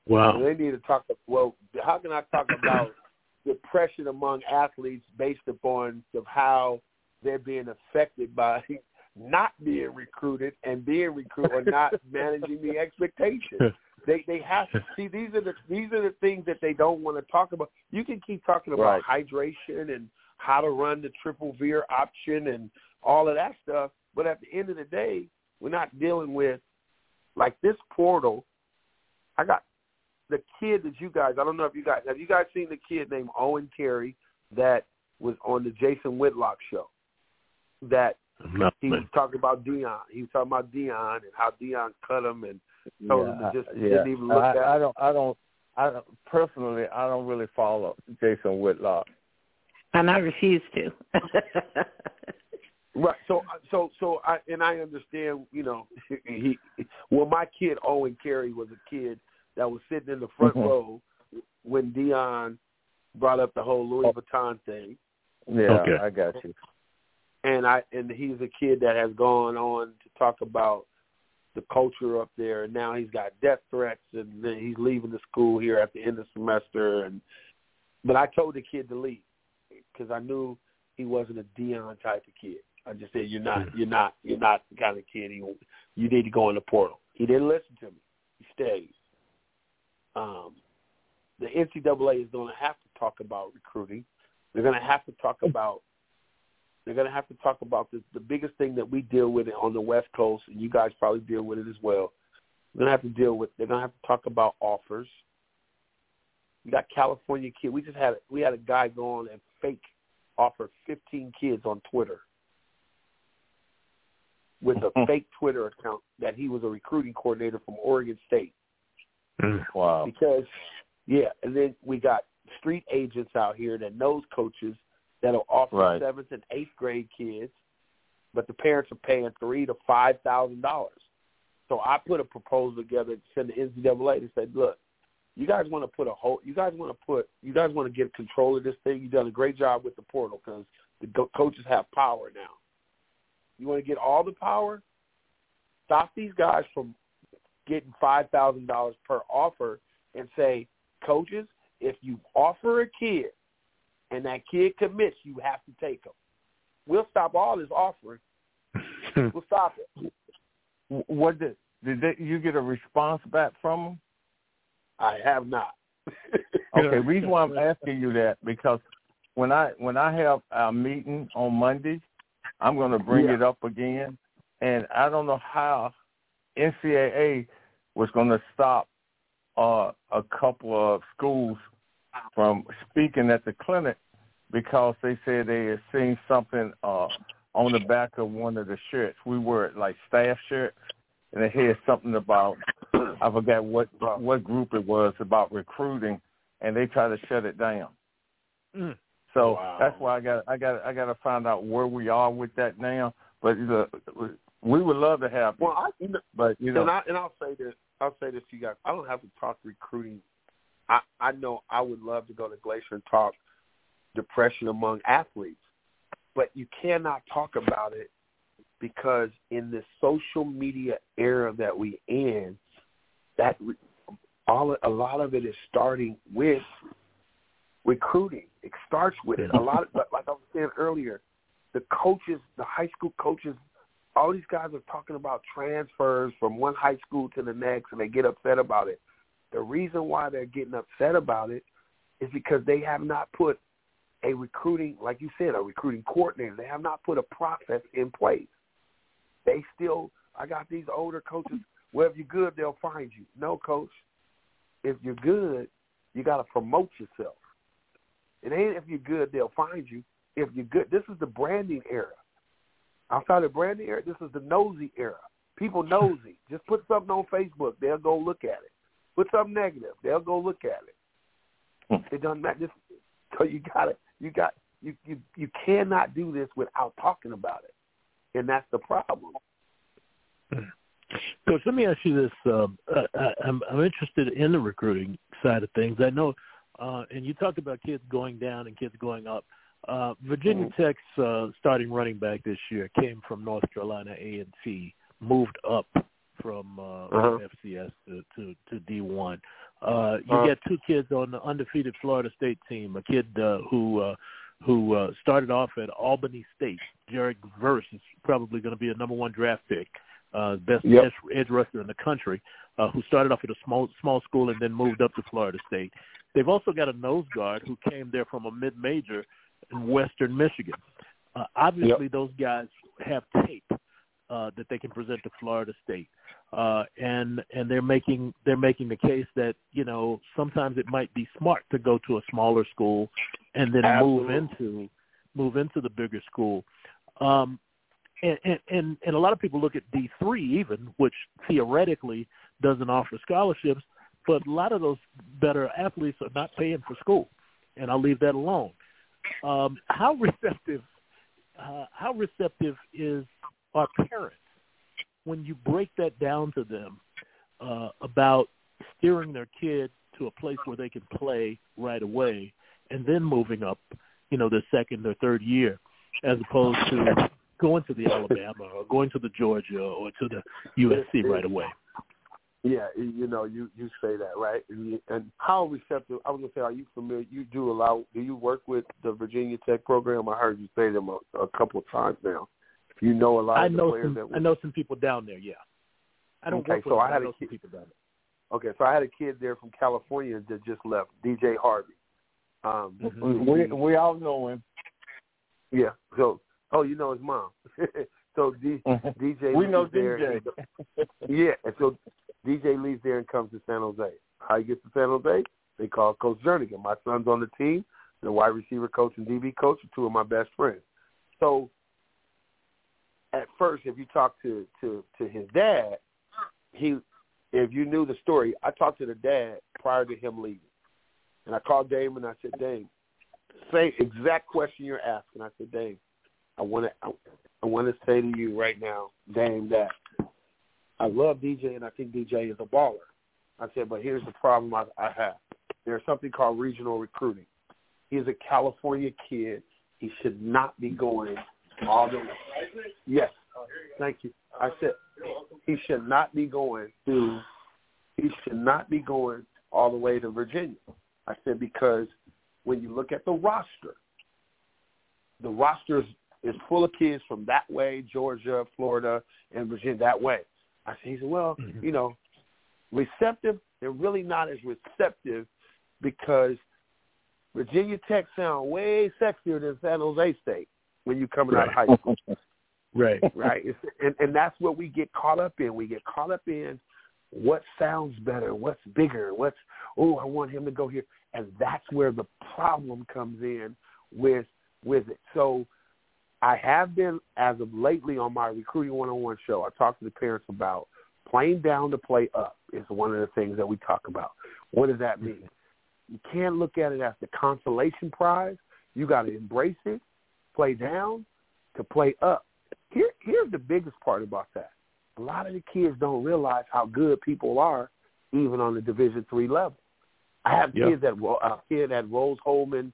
Wow. They need to talk. Well, how can I talk about depression among athletes based upon of how they're being affected by not being recruited and being recruited or not managing the expectations. They they have to see these are the these are the things that they don't want to talk about. You can keep talking about right. hydration and how to run the triple veer option and all of that stuff, but at the end of the day, we're not dealing with like this portal. I got the kid that you guys. I don't know if you guys have you guys seen the kid named Owen Carey that was on the Jason Whitlock show. That no, he was talking about Deion. He was talking about Deion and how Deion cut him and told yeah, him to just yeah. didn't even look I, at. I don't. I don't. I don't, personally, I don't really follow Jason Whitlock. And I refuse to. Right. So so so I and I understand, you know, he well my kid Owen Carey was a kid that was sitting in the front mm-hmm. row when Deion brought up the whole Louis Vuitton thing. Yeah, okay. I got you. And I and he's a kid that has gone on to talk about the culture up there and now he's got death threats and then he's leaving the school here at the end of the semester and but I told the kid to leave because I knew he wasn't a Deion type of kid. I just said you're not, you're not, you're not the kind of kid he. You need to go in the portal. He didn't listen to me. He stayed. Um, the NCAA is going to have to talk about recruiting. They're going to have to talk about. They're going to have to talk about the the biggest thing that we deal with on the West Coast, and you guys probably deal with it as well. They're going to have to deal with. They're going to have to talk about offers. You got California kid. We just had we had a guy go on and fake offer 15 kids on Twitter with a fake Twitter account that he was a recruiting coordinator from Oregon State. Mm. Wow. Because yeah, and then we got street agents out here that knows coaches that'll offer right. seventh and eighth grade kids, but the parents are paying three to five thousand dollars. So I put a proposal together to send the NCAA to say, look, you guys want to put a whole, you guys want to put, you guys want to get control of this thing. You've done a great job with the portal because the coaches have power now. You want to get all the power? Stop these guys from getting five thousand dollars per offer and say, coaches, if you offer a kid and that kid commits, you have to take them. We'll stop all this offering. we'll stop it. What did did they, you get a response back from them? I have not. okay, reason why I'm asking you that because when I when I have a meeting on Monday, I'm going to bring yeah. it up again, and I don't know how NCAA was going to stop uh, a couple of schools from speaking at the clinic because they said they had seen something uh, on the back of one of the shirts. We were like staff shirts, and it had something about I forgot what what group it was about recruiting, and they tried to shut it down. Mm. So wow. that's why I got I got I got to find out where we are with that now. But the, we would love to have. Well, I, you know, but you know, and, I, and I'll say this. I'll say this to you guys. I don't have to talk recruiting. I I know I would love to go to Glazier and talk depression among athletes, but you cannot talk about it because in this social media era that we in, that all a lot of it is starting with recruiting. It starts with it. A lot of, like I was saying earlier, the coaches, the high school coaches, all these guys are talking about transfers from one high school to the next, and they get upset about it. The reason why they're getting upset about it is because they have not put a recruiting, like you said, a recruiting coordinator. They have not put a process in place. They still, I got these older coaches. Well, if you're good, they'll find you. No, coach. If you're good, you got to promote yourself. It ain't if you're good, they'll find you. If you're good, this is the branding era. Outside the branding era, this is the nosy era. People nosy. Just put something on Facebook, they'll go look at it. Put something negative, they'll go look at it. it doesn't matter. Just, so you got it. You got you you you cannot do this without talking about it, and that's the problem. Coach, let me ask you this. Um, I, I'm, I'm interested in the recruiting side of things. I know, uh, and you talked about kids going down and kids going up. Uh, Virginia Mm-hmm. Tech's uh, starting running back this year came from North Carolina A and T, moved up from uh, uh-huh. FCS to to, to D1. Uh, you uh-huh. get two kids on the undefeated Florida State team. A kid uh, who uh, who uh, started off at Albany State. Jared Verse is probably going to be a number one draft pick, uh, best yep. edge, edge rusher in the country, uh, who started off at a small small school and then moved up to Florida State. They've also got a nose guard who came there from a mid major in Western Michigan. Uh, obviously, yep. those guys have tape uh, that they can present to Florida State, uh, and and they're making they're making the case that you know sometimes it might be smart to go to a smaller school and then Absolutely. move into move into the bigger school. Um, and, and and a lot of people look at D three even, which theoretically doesn't offer scholarships, but a lot of those better athletes are not paying for school, and I'll leave that alone. Um, how receptive uh, how receptive is our parents when you break that down to them uh, about steering their kid to a place where they can play right away and then moving up, you know, the second or third year, as opposed to going to the Alabama or going to the Georgia or to the USC right away. Yeah, you know, you you say that right, and, you, and how receptive? I was gonna say, are you familiar? You do allow? Do you work with the Virginia Tech program? I heard you say them a, a couple of times now. If you know a lot I of know the players some, that. I know some people down there. Yeah, I don't okay, work with so them, I had I know a kid, some people down there. Okay, so I had a kid there from California that just left, DJ Harvey. Um, mm-hmm. We we all know him. Yeah. So, oh, you know his mom. so D, DJ. we know DJ. yeah, and so DJ leaves there and comes to San Jose. How he gets to San Jose? They call Coach Jernigan. My son's on the team. The wide receiver coach and DB coach are two of my best friends. So at first, if you talk to to to his dad, he if you knew the story, I talked to the dad prior to him leaving, and I called Dame and I said, Dame, same exact question you're asking. I said, Dame, I want to I, I want to say to you right now, Dame, that I love DJ and I think DJ is a baller. I said, but here's the problem I, I have. There's something called regional recruiting. He's a California kid. He should not be going all the way. Yes. Thank you. I said he should not be going to he should not be going all the way to Virginia. I said because when you look at the roster, the roster is, is full of kids from that way, Georgia, Florida, and Virginia that way. I said, he said, well, mm-hmm. you know, receptive, they're really not as receptive because Virginia Tech sound way sexier than San Jose State when you're coming right. out of high school. right. Right. It's, and, and that's what we get caught up in. We get caught up in what sounds better, what's bigger, what's, oh, I want him to go here. And that's where the problem comes in with with it. So I have been, as of lately, on my recruiting one-on-one show. I talked to the parents about playing down to play up is one of the things that we talk about. What does that mean? You can't look at it as the consolation prize. You got to embrace it, play down to play up. Here, here's the biggest part about that. A lot of the kids don't realize how good people are, even on the Division three level. I have yep. kids that a kid at Rose Hulman,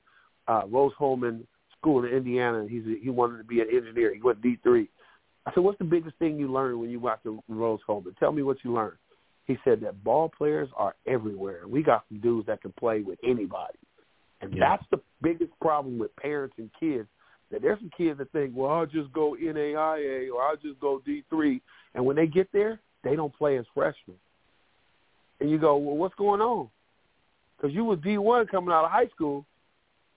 uh, Rose Hulman school in Indiana, and he's a, he wanted to be an engineer. He went D three. I said, "What's the biggest thing you learned when you went to Rose Hulman? Tell me what you learned." He said that ball players are everywhere. We got some dudes that can play with anybody, and yeah. that's the biggest problem with parents and kids. That there's some kids that think, "Well, I'll just go NAIA or I'll just go D three," and when they get there, they don't play as freshmen. And you go, "Well, what's going on?" Because you was D one coming out of high school.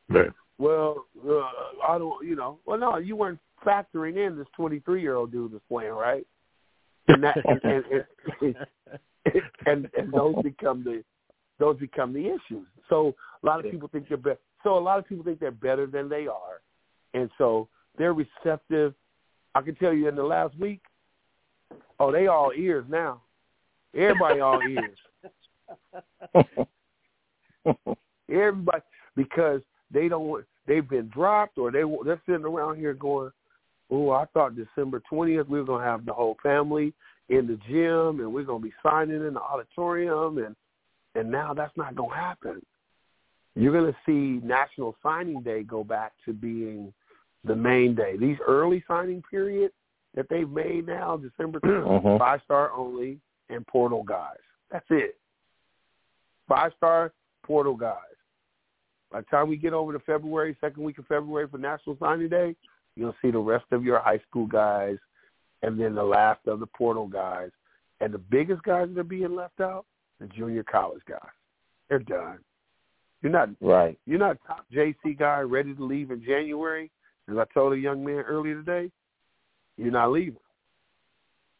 Right well, uh, I don't, you know, well, no, you weren't factoring in this 23 year old dude that's playing, right? And that, and, and, and, and, and those become the, those become the issues. So a lot of people think they're better. So a lot of people think they're better than they are, and so they're receptive. I can tell you in the last week, oh, they all ears now. Everybody all ears. Everybody, because they don't they've been dropped or they they're sitting around here going, "Oh, I thought December twentieth we were gonna have the whole family in the gym and we're gonna be signing in the auditorium and and now that's not gonna happen. You're gonna see National Signing Day go back to being the main day. These early signing period that they've made now, December 3rd, uh-huh. five star only and portal guys. That's it. Five star portal guys. By the time we get over to February, second week of February for National Signing Day, you'll see the rest of your high school guys and then the last of the portal guys. And the biggest guys that are being left out, the junior college guys. They're done. You're not right. You're not top JC guy ready to leave in January. As I told a young man earlier today, you're not leaving.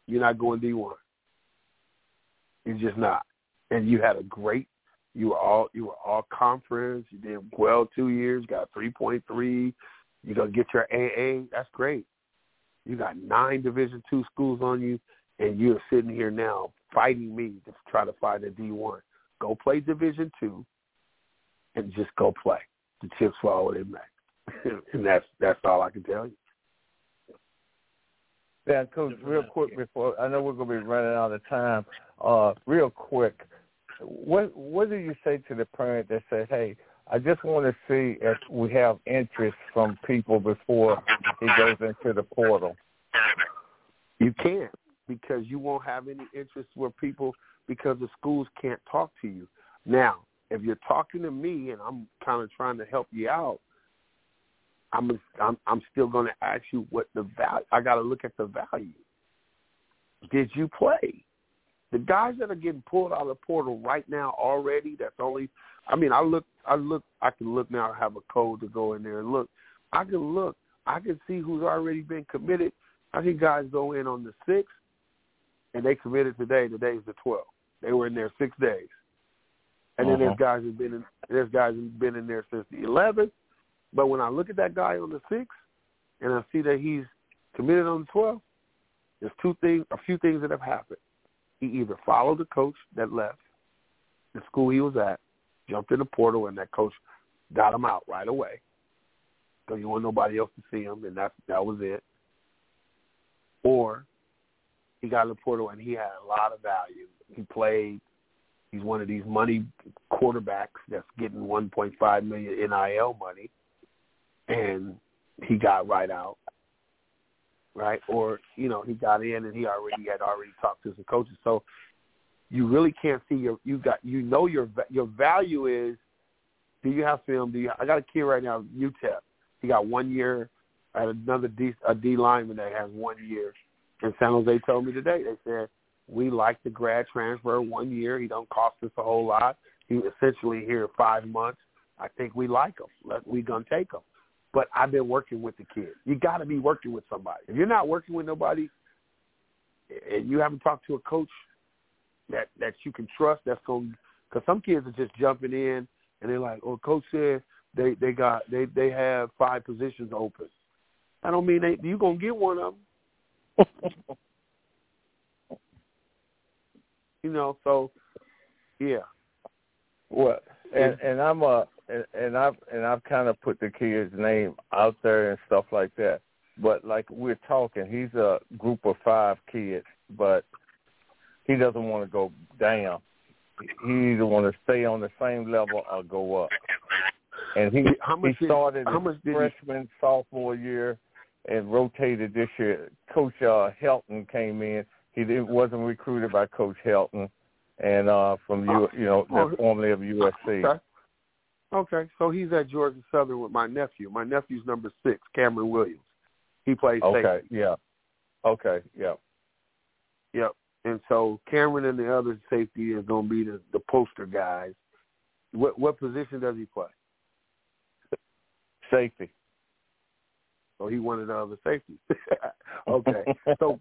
You're not going D one. You're just not. And you had a great. You were all you were all conference. You did well two years. Got three point three. You're gonna get your AA. That's great. You got nine Division two schools on you, and you're sitting here now fighting me to try to find a D one. Go play Division two, and just go play. The chips fall where they may, and that's that's all I can tell you. Yeah, Coach, real quick before I know we're to be running out of time. Uh, real quick, what what do you say to the parent that says, "Hey, I just want to see if we have interest from people before he goes into the portal"? You can't because you won't have any interest with people because the schools can't talk to you. Now, if you're talking to me and I'm kind of trying to help you out, I'm I'm, I'm still going to ask you what the value. I got to look at the value. Did you play? The guys that are getting pulled out of the portal right now already. That's only. I mean, I look. I look. I can look now. I have a code to go in there and look. I can look. I can see who's already been committed. I see guys go in on the sixth, and they committed today. Today's the twelfth. They were in there six days. And then uh-huh. there's guys who've been in there's guys who've been in there since the eleventh. But when I look at that guy on the sixth and I see that he's committed on the twelfth, there's two things a few things that have happened. He either followed the coach that left the school he was at, jumped in the portal and that coach got him out right away. Because you want nobody else to see him and that that was it. Or he got in the portal and he had a lot of value. He played He's one of these money quarterbacks that's getting 1.5 million NIL money, and he got right out, right? Or you know he got in and he already had already talked to some coaches. So you really can't see your you got you know your your value is. Do you have film? Do you? I got a kid right now, UTEP. He got one year. I had another D a D lineman that has one year. And San Jose told me today. They said we like the grad transfer one year. He don't cost us a whole lot. He essentially here five months. I think we like him. Let, we gonna take him. But I've been working with the kid. You got to be working with somebody. If you're not working with nobody, and you haven't talked to a coach that that you can trust, that's going because some kids are just jumping in and they're like, "Oh, coach said they they got they they have five positions open." I don't mean they you gonna get one of them. you know, so yeah. What? and and I'm uh and, and I've and I've kind of put the kid's name out there and stuff like that. But like we're talking, he's a group of five kids, but he doesn't want to go down. He either want to stay on the same level or go up. And he how much he started did, how much his freshman he... sophomore year and rotated this year. Coach uh, Helton came in. He wasn't recruited by Coach Helton, and uh, from you, you know, oh, formerly of USC. Okay. Okay, so he's at Georgia Southern with my nephew. My nephew's number six, Cameron Williams. He plays okay, safety. yeah. Okay, yeah. Yep. And so Cameron and the other safety is going to be the, the poster guys. What what position does he play? Safety. So he wanted the other safety. okay. So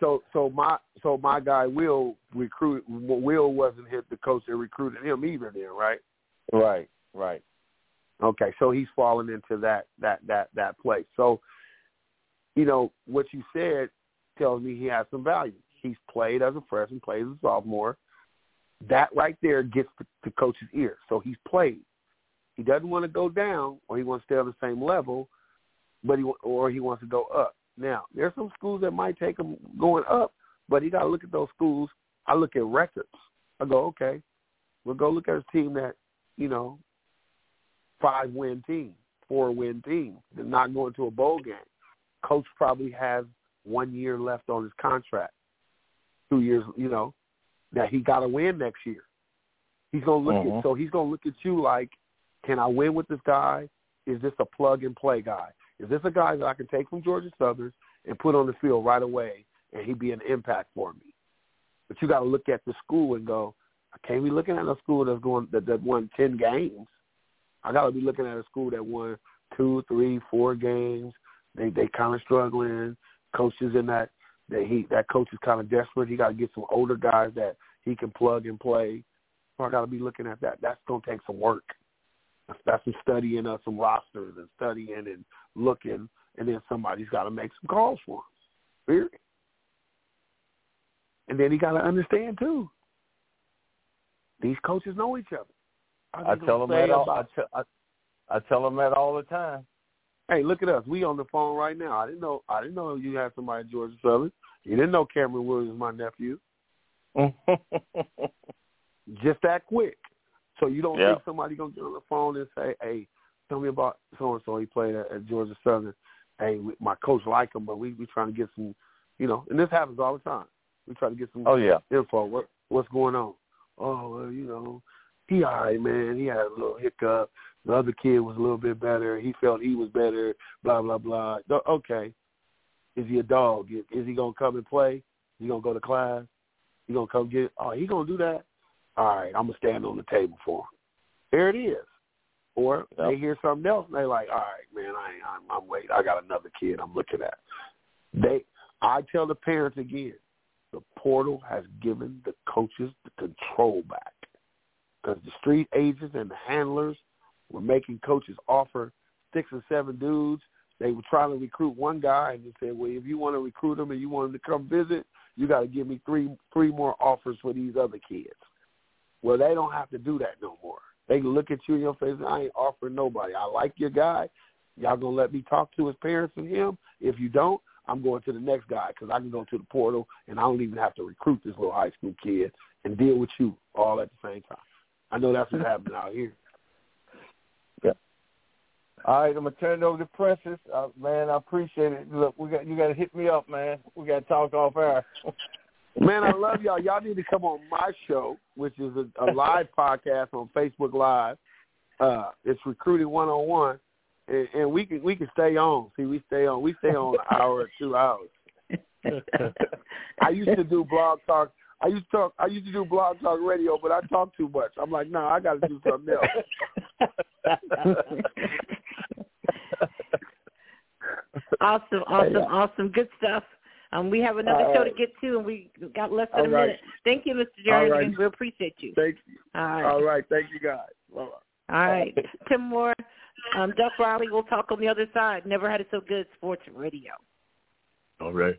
so so my so my guy Will recruit Will wasn't hit the coach that recruited him either then, right? Right, right. Okay, so he's fallen into that that that that place. So, you know, what you said tells me he has some value. He's played as a freshman, played as a sophomore. That right there gets the, the coach's ear. So he's played. He doesn't want to go down, or he wants to stay on the same level, but he or he wants to go up. Now, there's some schools that might take him going up, but he got to look at those schools. I look at records. I go, okay, we'll go look at a team that, you know, five win team, four win team. They're not going to a bowl game. Coach probably has one year left on his contract, two years, you know, that he got to win next year. He's gonna look uh-huh. at so he's gonna look at you like, can I win with this guy? Is this a plug and play guy? Is this a guy that I can take from Georgia Southern and put on the field right away, and he'd be an impact for me? But you got to look at the school and go, I can't be looking at a school that's going that, that won ten games. I got to be looking at a school that won two, three, four games. They they kind of struggling. Coaches in that that he that coach is kind of desperate. He got to get some older guys that he can plug and play. So I got to be looking at that. That's gonna take some work. That's, that's some studying of some rosters and studying and looking, and then somebody's got to make some calls for him. Period. And then he got to understand too. These coaches know each other. I tell them that all. I tell, I, I tell them that all the time. Hey, look at us. We on the phone right now. I didn't know. I didn't know you had somebody at Georgia Southern. You didn't know Cameron Williams, my nephew. Just that quick. So you don't think somebody gonna get on the phone and say, "Hey, tell me about so and so. He played at, at Georgia Southern. Hey, we, my coach like him, but we we trying to get some, you know." And this happens all the time. We try to get some oh yeah info. What what's going on? Oh, well, you know, he all right, man. He had a little hiccup. The other kid was a little bit better. He felt he was better. Blah blah blah. Okay, is he a dog? Is he gonna come and play? Is he gonna go to class? He gonna come get? Oh, he gonna do that? All right, I'm gonna stand on the table for him. There it is. Or yep. they hear something else and they like, all right, man, I ain't, I'm, I'm waiting. I got another kid I'm looking at. They, I tell the parents again, the portal has given the coaches the control back because the street agents and the handlers were making coaches offer six or seven dudes. They were trying to recruit one guy and they said, well, if you want to recruit him and you want him to come visit, you got to give me three three more offers for these other kids. Well, they don't have to do that no more. They can look at you in your face and I ain't offering nobody. I like your guy. Y'all gonna let me talk to his parents and him? If you don't, I'm going to the next guy because I can go to the portal and I don't even have to recruit this little high school kid and deal with you all at the same time. I know that's what happening out here. Yeah. All right, I'm gonna turn it over to Princess. Uh, man, I appreciate it. Look, we got you got to hit me up, man. We got to talk off air. man, I love y'all. Y'all need to come on my show, which is a, a live podcast on Facebook Live. Uh, it's recruiting one on one and, and we can we can stay on. See, we stay on. We stay on an hour or two hours. I used to do blog talk. I used to talk. I used to do blog talk radio, but I talk too much. I'm like, no, nah, I got to do something else. awesome, awesome, awesome, good stuff. Um, we have another All show right. to get to, and we got less than All a right. minute. Thank you, Mr. Jerry. Right. We appreciate you. Thank you. All right. All right. Thank you, guys. Bye-bye. All right. Tim Moore, um, Duck Riley, we'll talk on the other side. Never had it so good, sports radio. All right.